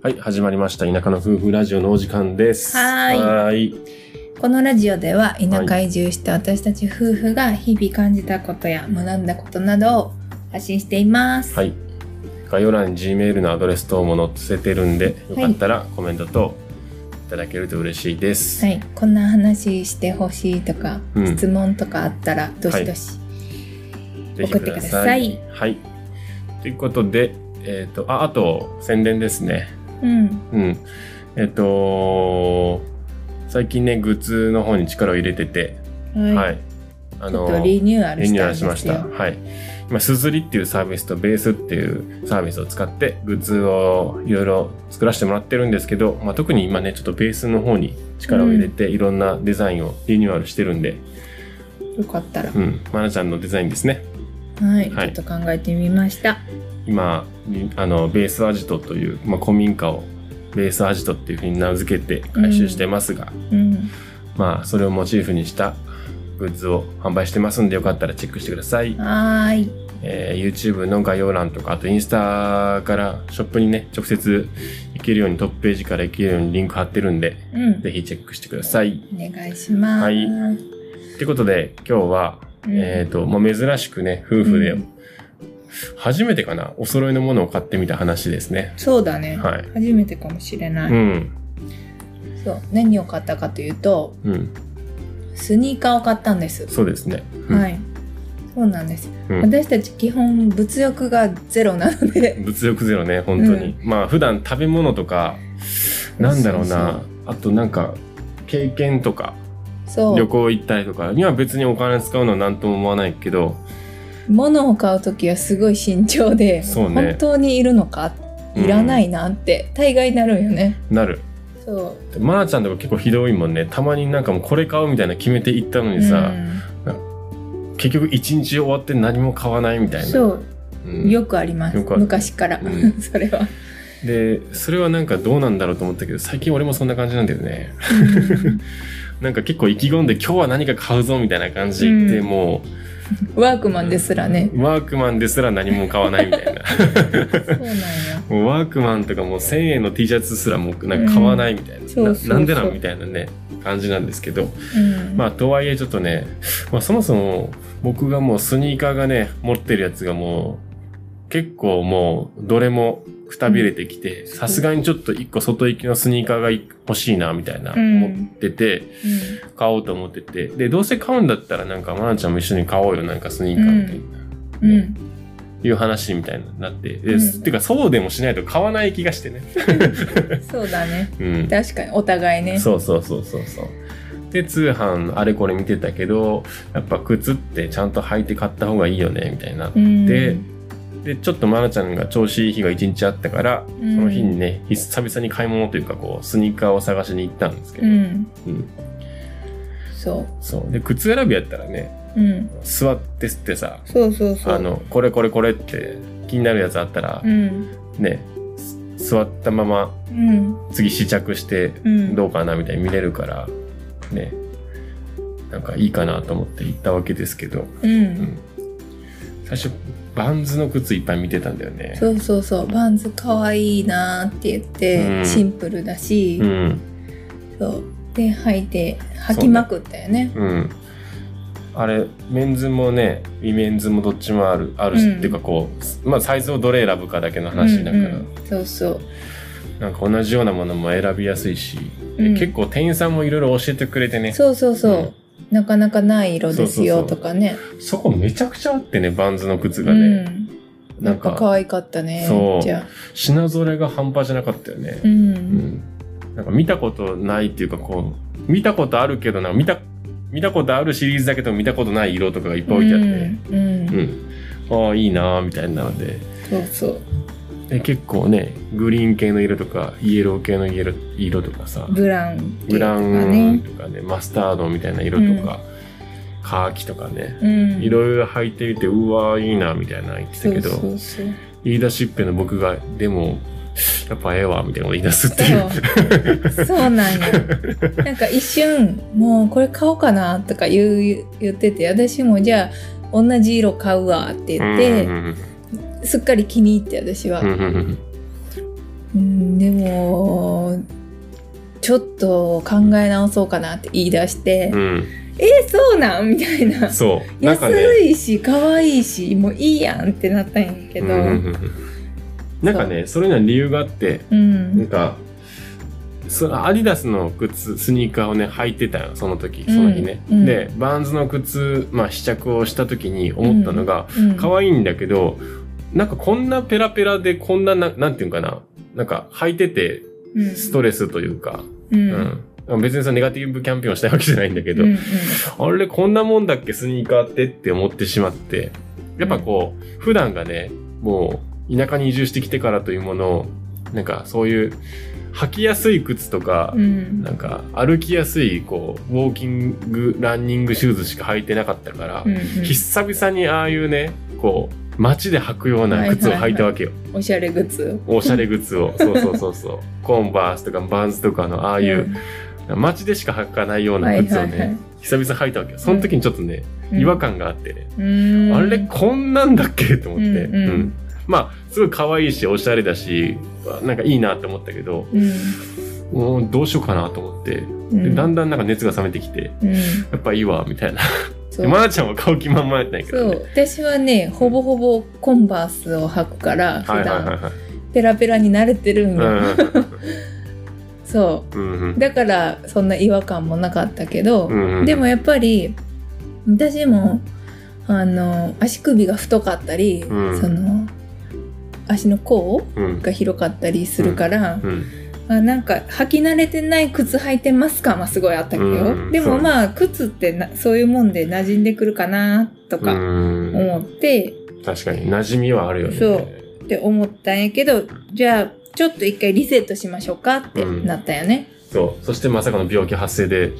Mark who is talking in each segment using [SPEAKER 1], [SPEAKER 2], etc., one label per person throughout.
[SPEAKER 1] はい、始まりました。田舎の夫婦ラジオのお時間です。
[SPEAKER 2] はーい
[SPEAKER 1] はーい。
[SPEAKER 2] このラジオでは田舎移住した私たち夫婦が日々感じたことや学んだことなどを発信しています。
[SPEAKER 1] はい。概要欄に Gmail のアドレス等も載せてるんで、よかったらコメント等いただけると嬉しいです。
[SPEAKER 2] はい、こんな話してほしいとか、
[SPEAKER 1] うん
[SPEAKER 2] 質問とかあったらどしどし、
[SPEAKER 1] ぜひ
[SPEAKER 2] 送ってください
[SPEAKER 1] はい。ということで、えっ、と、あ、あと、宣伝ですね。
[SPEAKER 2] うん
[SPEAKER 1] うん。えっ、と最近ね、グッズの方に力を入れてて、
[SPEAKER 2] はい、
[SPEAKER 1] はい。あ
[SPEAKER 2] ちょっとリニューアル
[SPEAKER 1] リニューア
[SPEAKER 2] し
[SPEAKER 1] ました。はい。今、すずりっていうサービスとベースっていうサービスを使ってグッズをいろいろ作らせてもらってるんですけど、まあ、特に今ね、ちょっとベースの方に力を入れて、いろんなデザインをリニューアルしてるんで、
[SPEAKER 2] よかったら、
[SPEAKER 1] うん、まなちゃんのデザインですね。
[SPEAKER 2] はい、
[SPEAKER 1] はい
[SPEAKER 2] ちょっと考えてみました。
[SPEAKER 1] 今、にあの、ベースアジトという、まあ、古民家をベースアジトっていうふうに名付けて回収してますが、
[SPEAKER 2] うん、
[SPEAKER 1] まあ、それをモチーフにしたグッズを販売してますんで、よかったらチェックしてください。
[SPEAKER 2] はーい、
[SPEAKER 1] えー YouTube の概要欄とか、あとインスタからショップにね、直接行けるように、トップページから行けるようにリンク貼ってるんで、
[SPEAKER 2] うん、
[SPEAKER 1] ぜひチェックしてください。
[SPEAKER 2] お願いします。
[SPEAKER 1] はい。ということで、今日は、
[SPEAKER 2] うん。
[SPEAKER 1] えっ、と、もう珍しくね、夫婦で、
[SPEAKER 2] うん
[SPEAKER 1] 初めてかな、お揃いのものを買ってみた話ですね。
[SPEAKER 2] そうだね、
[SPEAKER 1] はい。
[SPEAKER 2] 初めてかもしれない。
[SPEAKER 1] うん。
[SPEAKER 2] そう何を買ったかというと
[SPEAKER 1] うん。
[SPEAKER 2] スニーカーを買ったんです、
[SPEAKER 1] そうですね。うん
[SPEAKER 2] はいそうなんです、
[SPEAKER 1] うん
[SPEAKER 2] 私たち基本物欲がゼロなので
[SPEAKER 1] 物欲ゼロね、本当に。まあ、普段食べ物とか、なんだろうな、あとなんか、経験とか、旅行行ったりとかには別にお金使うのは何とも思わないけど、
[SPEAKER 2] 物を買う時はすごい慎重で、
[SPEAKER 1] そうね。
[SPEAKER 2] 本当にいるのか？いらないなって大概なるんよね、
[SPEAKER 1] なる。
[SPEAKER 2] そう。
[SPEAKER 1] まなちゃんとか結構ひどいもんね。たまになんかもうこれ買うみたいな決めて行ったのにさ、結局一日終わって何も買わないみたいな。
[SPEAKER 2] うんそう。
[SPEAKER 1] うん。
[SPEAKER 2] よくあります。昔から、
[SPEAKER 1] うん。
[SPEAKER 2] それは、
[SPEAKER 1] で、それはなんかどうなんだろうと思ったけど、最近俺もそんな感じなんだよね。なんか結構意気込んで今日は何か買うぞみたいな感じで言って、
[SPEAKER 2] うん。
[SPEAKER 1] も
[SPEAKER 2] ワークマンですらね、
[SPEAKER 1] う、ワークマンですら何も買わないみたいな。
[SPEAKER 2] そうなんや
[SPEAKER 1] もうワークマンとかもう1000円の T シャツすらもうなんか買わないみたいな。
[SPEAKER 2] んそうそうそう
[SPEAKER 1] ななんでなんみたいなね、感じなんですけど。
[SPEAKER 2] うん
[SPEAKER 1] まあ、とはいえちょっとね、まあ、そもそも僕がもうスニーカーがね、持ってるやつがもう、結構もう、どれもくたびれてきて、さすがにちょっと一個外行きのスニーカーが欲しいな、みたいな、
[SPEAKER 2] うん
[SPEAKER 1] 思ってて、買おうと思ってて。で、どうせ買うんだったらなんか、まなちゃんも一緒に買おうよ、なんかスニーカーみたいな。
[SPEAKER 2] うんうん
[SPEAKER 1] いう話みたいになって。で、
[SPEAKER 2] うん
[SPEAKER 1] てか、そうでもしないと買わない気がしてね。
[SPEAKER 2] そうだね
[SPEAKER 1] うん。
[SPEAKER 2] 確かにお互いね
[SPEAKER 1] そうそうそうそうそう。で、通販あれこれ見てたけど、やっぱ靴ってちゃんと履いて買った方がいいよね、みたいになって、
[SPEAKER 2] うん
[SPEAKER 1] で、ちょっとまなちゃんが調子いい日が一日あったから、
[SPEAKER 2] うん。
[SPEAKER 1] その日にね、久々に買い物というか、こう、スニーカーを探しに行ったんですけど、
[SPEAKER 2] うん。
[SPEAKER 1] うん。
[SPEAKER 2] そ
[SPEAKER 1] そう。で、靴選びやったらね、
[SPEAKER 2] ううん。
[SPEAKER 1] 座ってってさ、
[SPEAKER 2] そうそうそう。
[SPEAKER 1] あの、これこれこれって気になるやつあったら
[SPEAKER 2] う、ん。
[SPEAKER 1] ね、す座ったまま
[SPEAKER 2] うん。
[SPEAKER 1] 次試着して
[SPEAKER 2] うん。
[SPEAKER 1] どうかなみたいに見れるから、ね、なんかいいかなと思って行ったわけですけど、
[SPEAKER 2] う
[SPEAKER 1] うんん最初、バンズの靴いっぱい見てたんだよね。
[SPEAKER 2] そうそうそう。バンズかわいいなーって言って、
[SPEAKER 1] うん。
[SPEAKER 2] シンプルだし、
[SPEAKER 1] うん。
[SPEAKER 2] そう。で履いて履きまくったよね。
[SPEAKER 1] うん。あれ、メンズもね、ウィメンズもどっちもある、あるし、
[SPEAKER 2] うん。
[SPEAKER 1] っていうかこう、まあサイズをどれ選ぶかだけの話だから、
[SPEAKER 2] うんうん。そうそう。
[SPEAKER 1] なんか同じようなものも選びやすいし、
[SPEAKER 2] うん。
[SPEAKER 1] 結構店員さんもいろいろ教えてくれてね、
[SPEAKER 2] そうそうそう、
[SPEAKER 1] うん
[SPEAKER 2] なかなかない色ですよとかね。
[SPEAKER 1] そこめちゃくちゃあってね、バンズの靴が
[SPEAKER 2] う
[SPEAKER 1] ね、
[SPEAKER 2] ん
[SPEAKER 1] な
[SPEAKER 2] なんんか可
[SPEAKER 1] か
[SPEAKER 2] 愛かったね
[SPEAKER 1] そう。品揃えが半端じゃなかったよね。
[SPEAKER 2] うん、
[SPEAKER 1] うん。なんか見たことないっていうかこう、見たことあるけどな、見た、見たことあるシリーズだけど見たことない色とかがいっぱい置いてあって、
[SPEAKER 2] うん、うん。
[SPEAKER 1] うん。ああ、いいなーみたいなので。
[SPEAKER 2] そうそう
[SPEAKER 1] で結構ね、グリーン系の色とか、イエロー系の色色とかさ、
[SPEAKER 2] ブラウン系
[SPEAKER 1] ブラウン
[SPEAKER 2] ね
[SPEAKER 1] とかね、マスタードみたいな色とか、カーキとかね、
[SPEAKER 2] うん。
[SPEAKER 1] いろいろ履いてみて、うわーいいな、みたいな言ってたけど、言い出しっぺの僕が、でも、やっぱええわ、みたいなこと言い出すっていう。
[SPEAKER 2] そう。そうなんや。なんか一瞬もうこれ買おうかなとか言う言ってて私もじゃあ同じ色買うわって言って、
[SPEAKER 1] うんうん
[SPEAKER 2] すっかり気に入って私は、でもちょっと考え直そうかなって言い出して、
[SPEAKER 1] うん。
[SPEAKER 2] えそうなん？みたいな。
[SPEAKER 1] そう。なね。
[SPEAKER 2] 安いし可愛いしもういいやんってなったんやけど、
[SPEAKER 1] なんかね、それには理由があって、
[SPEAKER 2] うん。
[SPEAKER 1] なんか、そアディダスの靴、スニーカーをね、履いてたよ、その時、その日ね。
[SPEAKER 2] うん。うん
[SPEAKER 1] で、バーンズの靴、まあ試着をした時に思ったのが、
[SPEAKER 2] うん。
[SPEAKER 1] 可愛いんだけど、なんかこんなペラペラで、こんなな、なんていうかな、なんか履いてて
[SPEAKER 2] うん。
[SPEAKER 1] ストレスというか、
[SPEAKER 2] うん。
[SPEAKER 1] うん。別にそのネガティブキャンペーンをしたいわけじゃないんだけど、
[SPEAKER 2] うん
[SPEAKER 1] あれこんなもんだっけ？スニーカーってって思ってしまって、やっぱこう、普段がね、もう田舎に移住してきてからというものを、なんかそういう履きやすい靴とか、
[SPEAKER 2] うん。
[SPEAKER 1] なんか歩きやすいこう、ウォーキング、ランニングシューズしか履いてなかったから、
[SPEAKER 2] うんうん。
[SPEAKER 1] 久々にああいうね、こう、街で履くような靴を履いたわけよ。
[SPEAKER 2] おしゃれグッズ。
[SPEAKER 1] おしゃれ靴を。そうそうそうそう。コンバースとかバンズとかのああいう、街でしか履かないような靴をね、
[SPEAKER 2] はいはいはい。
[SPEAKER 1] 久々履いたわけよ。その時にちょっとね、違和感があってね、
[SPEAKER 2] うん。
[SPEAKER 1] あれこんなんだっけ？と思って、
[SPEAKER 2] うんうん。
[SPEAKER 1] まあすごい可愛いしおしゃれだしなんかいいなって思ったけど
[SPEAKER 2] うん。
[SPEAKER 1] もうどうしようかなと思って、
[SPEAKER 2] うん。
[SPEAKER 1] でだんだんなんか熱が冷めてきて
[SPEAKER 2] うん。
[SPEAKER 1] やっぱいいわみたいな
[SPEAKER 2] そう。
[SPEAKER 1] でまなちゃんは買う気満々やったんやけ
[SPEAKER 2] そう。
[SPEAKER 1] どね
[SPEAKER 2] 私はねほぼほぼコンバースを履くから普
[SPEAKER 1] はいはいはい
[SPEAKER 2] 段
[SPEAKER 1] はい。
[SPEAKER 2] ペラペラに慣れてるんよ、
[SPEAKER 1] うん
[SPEAKER 2] そ
[SPEAKER 1] うんうん。
[SPEAKER 2] う。だからそんな違和感もなかったけど、
[SPEAKER 1] うんうん。
[SPEAKER 2] でもやっぱり私もあの足首が太かったり、
[SPEAKER 1] うん。
[SPEAKER 2] その足の甲
[SPEAKER 1] うん。
[SPEAKER 2] が広かったりするから、
[SPEAKER 1] うん
[SPEAKER 2] あなんか履き慣れてない靴履いてますかはすごいあったけど、
[SPEAKER 1] うん。
[SPEAKER 2] でもまあ靴ってなそういうもんで馴染んでくるかなとか
[SPEAKER 1] うん。
[SPEAKER 2] 思って、
[SPEAKER 1] 確かに。馴染みはあるよね。
[SPEAKER 2] そう。って思ったんやけどじゃあちょっと一回リセットしましょうかって
[SPEAKER 1] うん。
[SPEAKER 2] なったよね。
[SPEAKER 1] そう。そしてまさかの病気発生で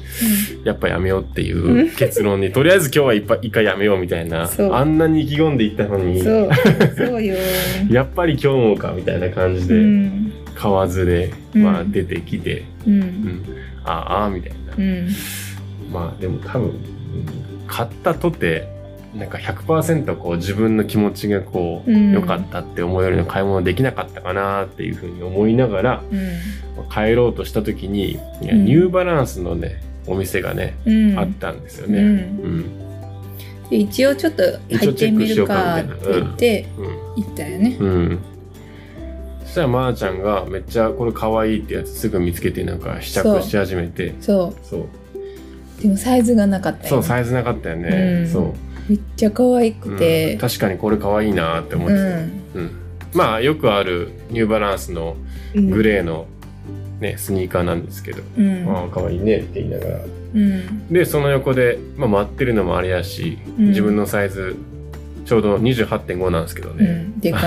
[SPEAKER 1] やっぱやめようっていうう結論にとりあえず今日は一回一回やめようみたいなあんなに意気込んでいったのに。
[SPEAKER 2] そう。そうよ。
[SPEAKER 1] やっぱり今日もかみたいな感じ
[SPEAKER 2] う
[SPEAKER 1] で、
[SPEAKER 2] ん
[SPEAKER 1] 買わずで、
[SPEAKER 2] うん。
[SPEAKER 1] まあ出てきて、
[SPEAKER 2] う
[SPEAKER 1] うん。ん、ああみたいな、
[SPEAKER 2] うん。
[SPEAKER 1] まあでも多分、うん買ったとてなんか100%こう自分の気持ちがこう
[SPEAKER 2] うん。
[SPEAKER 1] 良、かったって思うよりの買い物できなかったかなっていうふうに思いながら帰ろうとした時にいや
[SPEAKER 2] うん。
[SPEAKER 1] ニューバランスのねお店がね、
[SPEAKER 2] うん。
[SPEAKER 1] あったんですよね。
[SPEAKER 2] うん。一応ちょっと入ってみるかって言って
[SPEAKER 1] うん。
[SPEAKER 2] 行ったよね。
[SPEAKER 1] うん。そしたらまーちゃんがめっちゃこれ可愛いってやつすぐ見つけてなんか試着し始めて。
[SPEAKER 2] そ
[SPEAKER 1] そう。
[SPEAKER 2] うでもサイズがなかったよ、
[SPEAKER 1] そう、
[SPEAKER 2] ね。
[SPEAKER 1] サイズなかったよね。
[SPEAKER 2] うん
[SPEAKER 1] そう。
[SPEAKER 2] めっちゃ可愛く
[SPEAKER 1] うん
[SPEAKER 2] て。
[SPEAKER 1] 確かにこれ可愛いなって思ってて、うんまあよくあるニューバランスの
[SPEAKER 2] うん
[SPEAKER 1] グレーの、ね、スニーカーなんですけど、
[SPEAKER 2] うん
[SPEAKER 1] ああ可愛いねって言いながら
[SPEAKER 2] うん
[SPEAKER 1] でその横で、まあ、待ってるのもあれやし、
[SPEAKER 2] うん
[SPEAKER 1] 自分のサイズちょうど28.5なんですけど
[SPEAKER 2] う
[SPEAKER 1] ね、
[SPEAKER 2] んでかい。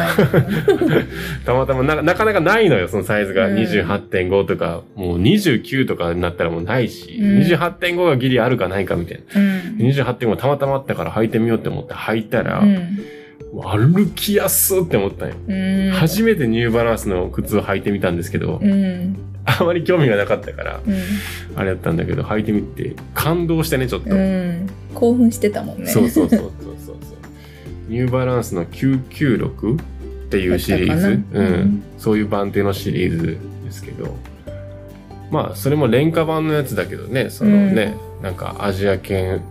[SPEAKER 1] たまたまななかなかないのよ、そのサイズが。
[SPEAKER 2] うん
[SPEAKER 1] 28.5とか、もう29とかになったらもうないし、
[SPEAKER 2] うん
[SPEAKER 1] 28.5がギリあるかないかみたいな。
[SPEAKER 2] うん
[SPEAKER 1] 28.5たまたまあったから履いてみようって思って履いたら、
[SPEAKER 2] うん
[SPEAKER 1] 歩きやすって思ったんよ。
[SPEAKER 2] うん
[SPEAKER 1] 初めてニューバランスの靴を履いてみたんですけど、
[SPEAKER 2] うん
[SPEAKER 1] あまり興味がなかったから、
[SPEAKER 2] うん
[SPEAKER 1] あれやったんだけど、履いてみて、感動してね、ちょっと。
[SPEAKER 2] うん興奮してたもんね。
[SPEAKER 1] そうそうそうそう。ニューバランスの996っていうシリーズ、うん。
[SPEAKER 2] うん。
[SPEAKER 1] そういう版手のシリーズですけど、まあ、それも廉価版のやつだけどね、そのね、なんかアジア圏、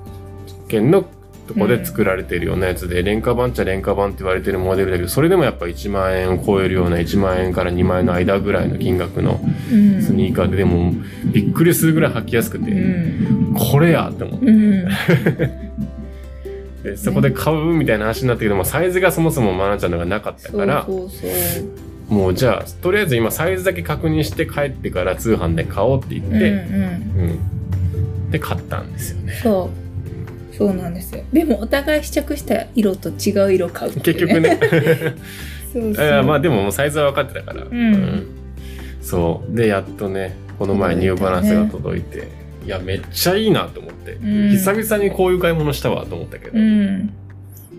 [SPEAKER 1] 圏のとこで作られているようなやつで、廉価版っちゃ廉価版って言われてるモデルだけど、それでもやっぱ1万円を超えるような1万円から2万円の間ぐらいの金額の
[SPEAKER 2] うん。
[SPEAKER 1] スニーカーで、でもびっくりするぐらい履きやすくて、
[SPEAKER 2] うん。
[SPEAKER 1] これやって思って。
[SPEAKER 2] うん
[SPEAKER 1] でそこで買うみたいな話になったけども、サイズがそもそもマナちゃんのがなかったから、もうじゃあ、とりあえず今サイズだけ確認して帰ってから通販で買おうって言って、
[SPEAKER 2] うんうん
[SPEAKER 1] うん。で、買ったんですよね。
[SPEAKER 2] そうそうなんですよでもお互い試着した色と違う色買うっていう
[SPEAKER 1] 結局ね。
[SPEAKER 2] そうそう
[SPEAKER 1] まあでももうサイズは分かってたから。
[SPEAKER 2] ん
[SPEAKER 1] そう。で、やっとね、この前ニューバランスが届いて、いや、めっちゃいいなと思って、
[SPEAKER 2] うん
[SPEAKER 1] 久々にこういう買い物したわと思ったけど。
[SPEAKER 2] うん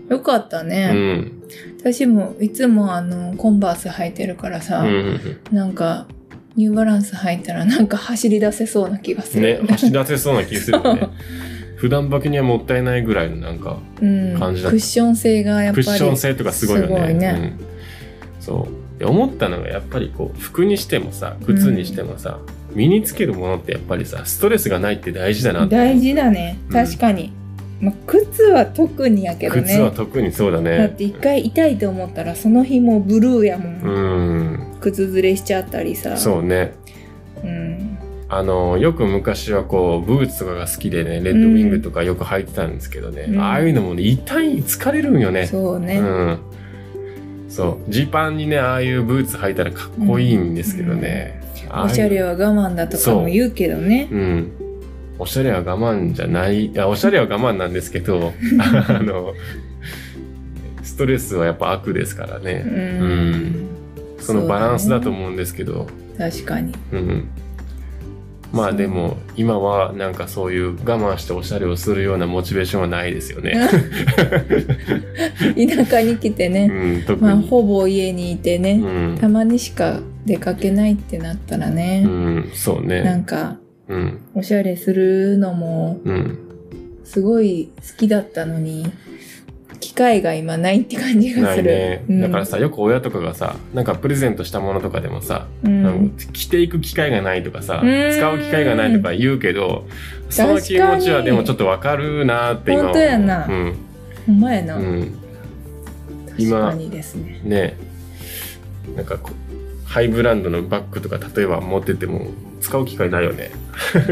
[SPEAKER 2] よかった
[SPEAKER 1] う
[SPEAKER 2] ね、
[SPEAKER 1] ん。
[SPEAKER 2] 私もいつもあのコンバース履いてるからさ、
[SPEAKER 1] うん。
[SPEAKER 2] なんかニューバランス履いたらなんか走り出せそうな気がす
[SPEAKER 1] ね
[SPEAKER 2] る、、
[SPEAKER 1] 走り出せそうな気するよね。普段履きにはもったいないぐらいのなんか、
[SPEAKER 2] うん、
[SPEAKER 1] 感じだ
[SPEAKER 2] クッション性がやっぱり
[SPEAKER 1] クッション性とかすごいよね。
[SPEAKER 2] ね
[SPEAKER 1] うん、そう。で思ったのがやっぱりこう服にしてもさ靴にしてもさ、身につけるものってやっぱりさストレスがないって大事だな
[SPEAKER 2] 大事だね。
[SPEAKER 1] うん。
[SPEAKER 2] 確かに、まあ、靴は特にやけどね。
[SPEAKER 1] 靴は特にそうだ
[SPEAKER 2] だっ
[SPEAKER 1] ね
[SPEAKER 2] て一回痛いと思ったらその日もうブルーやもん、
[SPEAKER 1] うん。
[SPEAKER 2] 靴ずれしちゃったりさ。
[SPEAKER 1] そうね。
[SPEAKER 2] うん。
[SPEAKER 1] あのよく昔はこうブーツとかが好きでねレッドウィングとかよく履いてたんですけどね、
[SPEAKER 2] うん。
[SPEAKER 1] ああいうのもね痛い疲れるんよね。
[SPEAKER 2] そうね、
[SPEAKER 1] うん。そう。ジーパンにねああいうブーツ履いたらかっこいいんですけどね、
[SPEAKER 2] おしゃれは我慢だとかも言うけどね。
[SPEAKER 1] うん。おしゃれは我慢じゃない、いや、おしゃれは我慢なんですけど、あの、ストレスはやっぱ悪ですから
[SPEAKER 2] う
[SPEAKER 1] ね。
[SPEAKER 2] ん、
[SPEAKER 1] そのバランスだと思うんですけど、
[SPEAKER 2] 確かに。
[SPEAKER 1] うん。まあでも、今はなんかそういう我慢しておしゃれをするようなモチベーションはないですよね。
[SPEAKER 2] 田舎に来て
[SPEAKER 1] う
[SPEAKER 2] ね、
[SPEAKER 1] ん、特
[SPEAKER 2] まあ
[SPEAKER 1] に。
[SPEAKER 2] ほぼ家にいて
[SPEAKER 1] う
[SPEAKER 2] ね、
[SPEAKER 1] ん。
[SPEAKER 2] たまにしか出かけないってなったら
[SPEAKER 1] う
[SPEAKER 2] ね、
[SPEAKER 1] ん、そう
[SPEAKER 2] なん
[SPEAKER 1] ね。
[SPEAKER 2] か
[SPEAKER 1] うん、
[SPEAKER 2] おしゃれするのも
[SPEAKER 1] うん。
[SPEAKER 2] すごい好きだったのに機会が今ないって感じがする。
[SPEAKER 1] ね。
[SPEAKER 2] うん
[SPEAKER 1] だからさ、よく親とかがさ、なんかプレゼントしたものとかでもさ、
[SPEAKER 2] うん
[SPEAKER 1] 着ていく機会がないとかさ、
[SPEAKER 2] うん
[SPEAKER 1] 使う機会がないとか言うけど、その気持ちはでもちょっとわかるなって今は
[SPEAKER 2] 本当やな
[SPEAKER 1] うん。
[SPEAKER 2] ほんまやな、
[SPEAKER 1] うん。
[SPEAKER 2] 確かにですね。
[SPEAKER 1] ねなんかハイブランドのバッグとか例えば持ってても使う機会ないよね。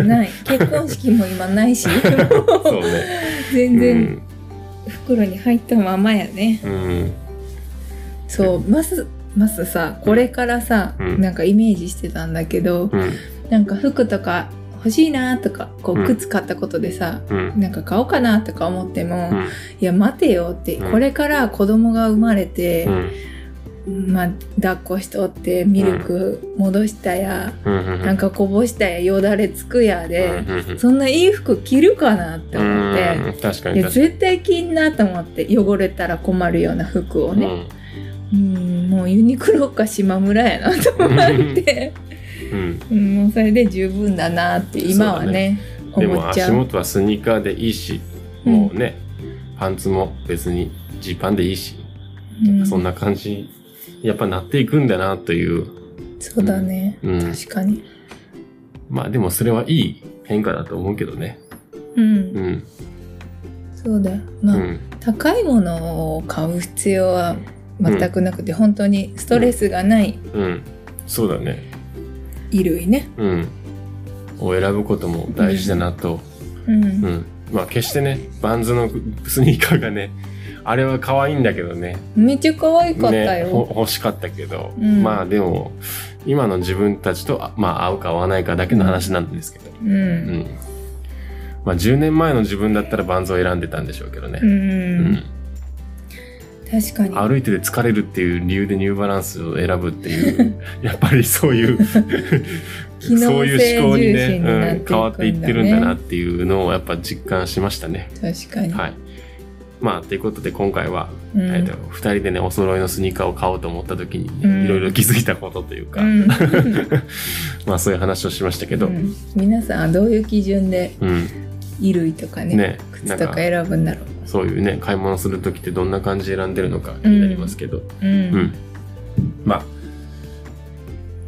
[SPEAKER 2] ない結婚式も今ないし
[SPEAKER 1] そうね。
[SPEAKER 2] 全然
[SPEAKER 1] うん。
[SPEAKER 2] 袋に入ったままやね。
[SPEAKER 1] うん。
[SPEAKER 2] そうマスマスさこれからさ、
[SPEAKER 1] うん
[SPEAKER 2] なんかイメージしてたんだけど、
[SPEAKER 1] うん。
[SPEAKER 2] なんか服とか欲しいなとかこ
[SPEAKER 1] う
[SPEAKER 2] うん靴買ったことでさ、
[SPEAKER 1] うん。
[SPEAKER 2] なんか買おうかなとか思っても、
[SPEAKER 1] うん。
[SPEAKER 2] いや待てよって、
[SPEAKER 1] うん
[SPEAKER 2] これから子供が生まれて
[SPEAKER 1] う、ん。
[SPEAKER 2] まあ抱っこしとってミルク戻したや、
[SPEAKER 1] うん。
[SPEAKER 2] なんかこぼしたやよだれつくやで、
[SPEAKER 1] うん、
[SPEAKER 2] そんないい服着るかなって思って。
[SPEAKER 1] うん。確かに。
[SPEAKER 2] 絶対着んなと思って汚れたら困るような服をね、うん、もうユニクロか島村やなと思って、
[SPEAKER 1] うん。
[SPEAKER 2] うん、もうそれで十分だなって今はね
[SPEAKER 1] でも足
[SPEAKER 2] 思っちゃう。
[SPEAKER 1] 元はスニーカーでいいし、
[SPEAKER 2] うん
[SPEAKER 1] もうね、パンツも別にジーパンでいいし、
[SPEAKER 2] うん。
[SPEAKER 1] そんな感じ、やっぱなっていくんだなという。
[SPEAKER 2] そうだね、
[SPEAKER 1] うん
[SPEAKER 2] 確かに
[SPEAKER 1] まあでもそれはいい変化だと思うけどね。
[SPEAKER 2] うん、
[SPEAKER 1] うん。
[SPEAKER 2] そうだよまあ、
[SPEAKER 1] うん。
[SPEAKER 2] 高いものを買う必要は全くなくて、本当にストレスがない
[SPEAKER 1] うん。そうだね。
[SPEAKER 2] 衣類ね
[SPEAKER 1] うん。を選ぶことも大事だなと。
[SPEAKER 2] うん、
[SPEAKER 1] うん。まあ決してね、バンズのスニーカーがね、あれは可愛いんだけどね。
[SPEAKER 2] めっちゃ可愛かった
[SPEAKER 1] ね、
[SPEAKER 2] よ、
[SPEAKER 1] ほ欲しかったけど、
[SPEAKER 2] うん
[SPEAKER 1] まあでも、今の自分たちと、あまあ合うか合わないかだけの話なんですけど。
[SPEAKER 2] うん
[SPEAKER 1] うん。まあ10年前の自分だったらバンズを選んでたんでしょうけどね。
[SPEAKER 2] うん、
[SPEAKER 1] うん
[SPEAKER 2] 確かに
[SPEAKER 1] 歩いてて疲れるっていう理由でニューバランスを選ぶっていう、やっぱりそういう、そういう思考にね、
[SPEAKER 2] ね
[SPEAKER 1] うん、変わっていってるんだなっていうのをやっぱ実感しましたね。
[SPEAKER 2] 確かに、
[SPEAKER 1] はい。まあ、ということで今回は、
[SPEAKER 2] うん。
[SPEAKER 1] えっと、二人でね、お揃いのスニーカーを買おうと思った時にね、
[SPEAKER 2] うん。
[SPEAKER 1] いろいろ気づいたことというか、
[SPEAKER 2] うん。
[SPEAKER 1] まあそういう話をしましたけど、うん。
[SPEAKER 2] うん皆さんはどういう基準で衣類とかね
[SPEAKER 1] ね
[SPEAKER 2] 靴とか選ぶんだろう。
[SPEAKER 1] そういうね、買い物する時ってどんな感じで選んでるのか気になりますけど、
[SPEAKER 2] うん、
[SPEAKER 1] うん。まあ、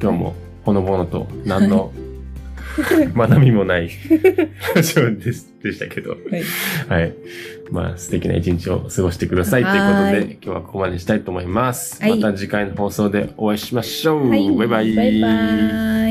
[SPEAKER 1] 今日もほのぼのと何の 学びもないラジオですでしたけど、
[SPEAKER 2] はい
[SPEAKER 1] はい。まあ、素敵な一日を過ごしてくださいということ
[SPEAKER 2] は
[SPEAKER 1] で、今日はここまでにしたいと思います。
[SPEAKER 2] はい
[SPEAKER 1] また次回の放送でお会いしましょう。
[SPEAKER 2] はい
[SPEAKER 1] バイバイ。
[SPEAKER 2] バイバイ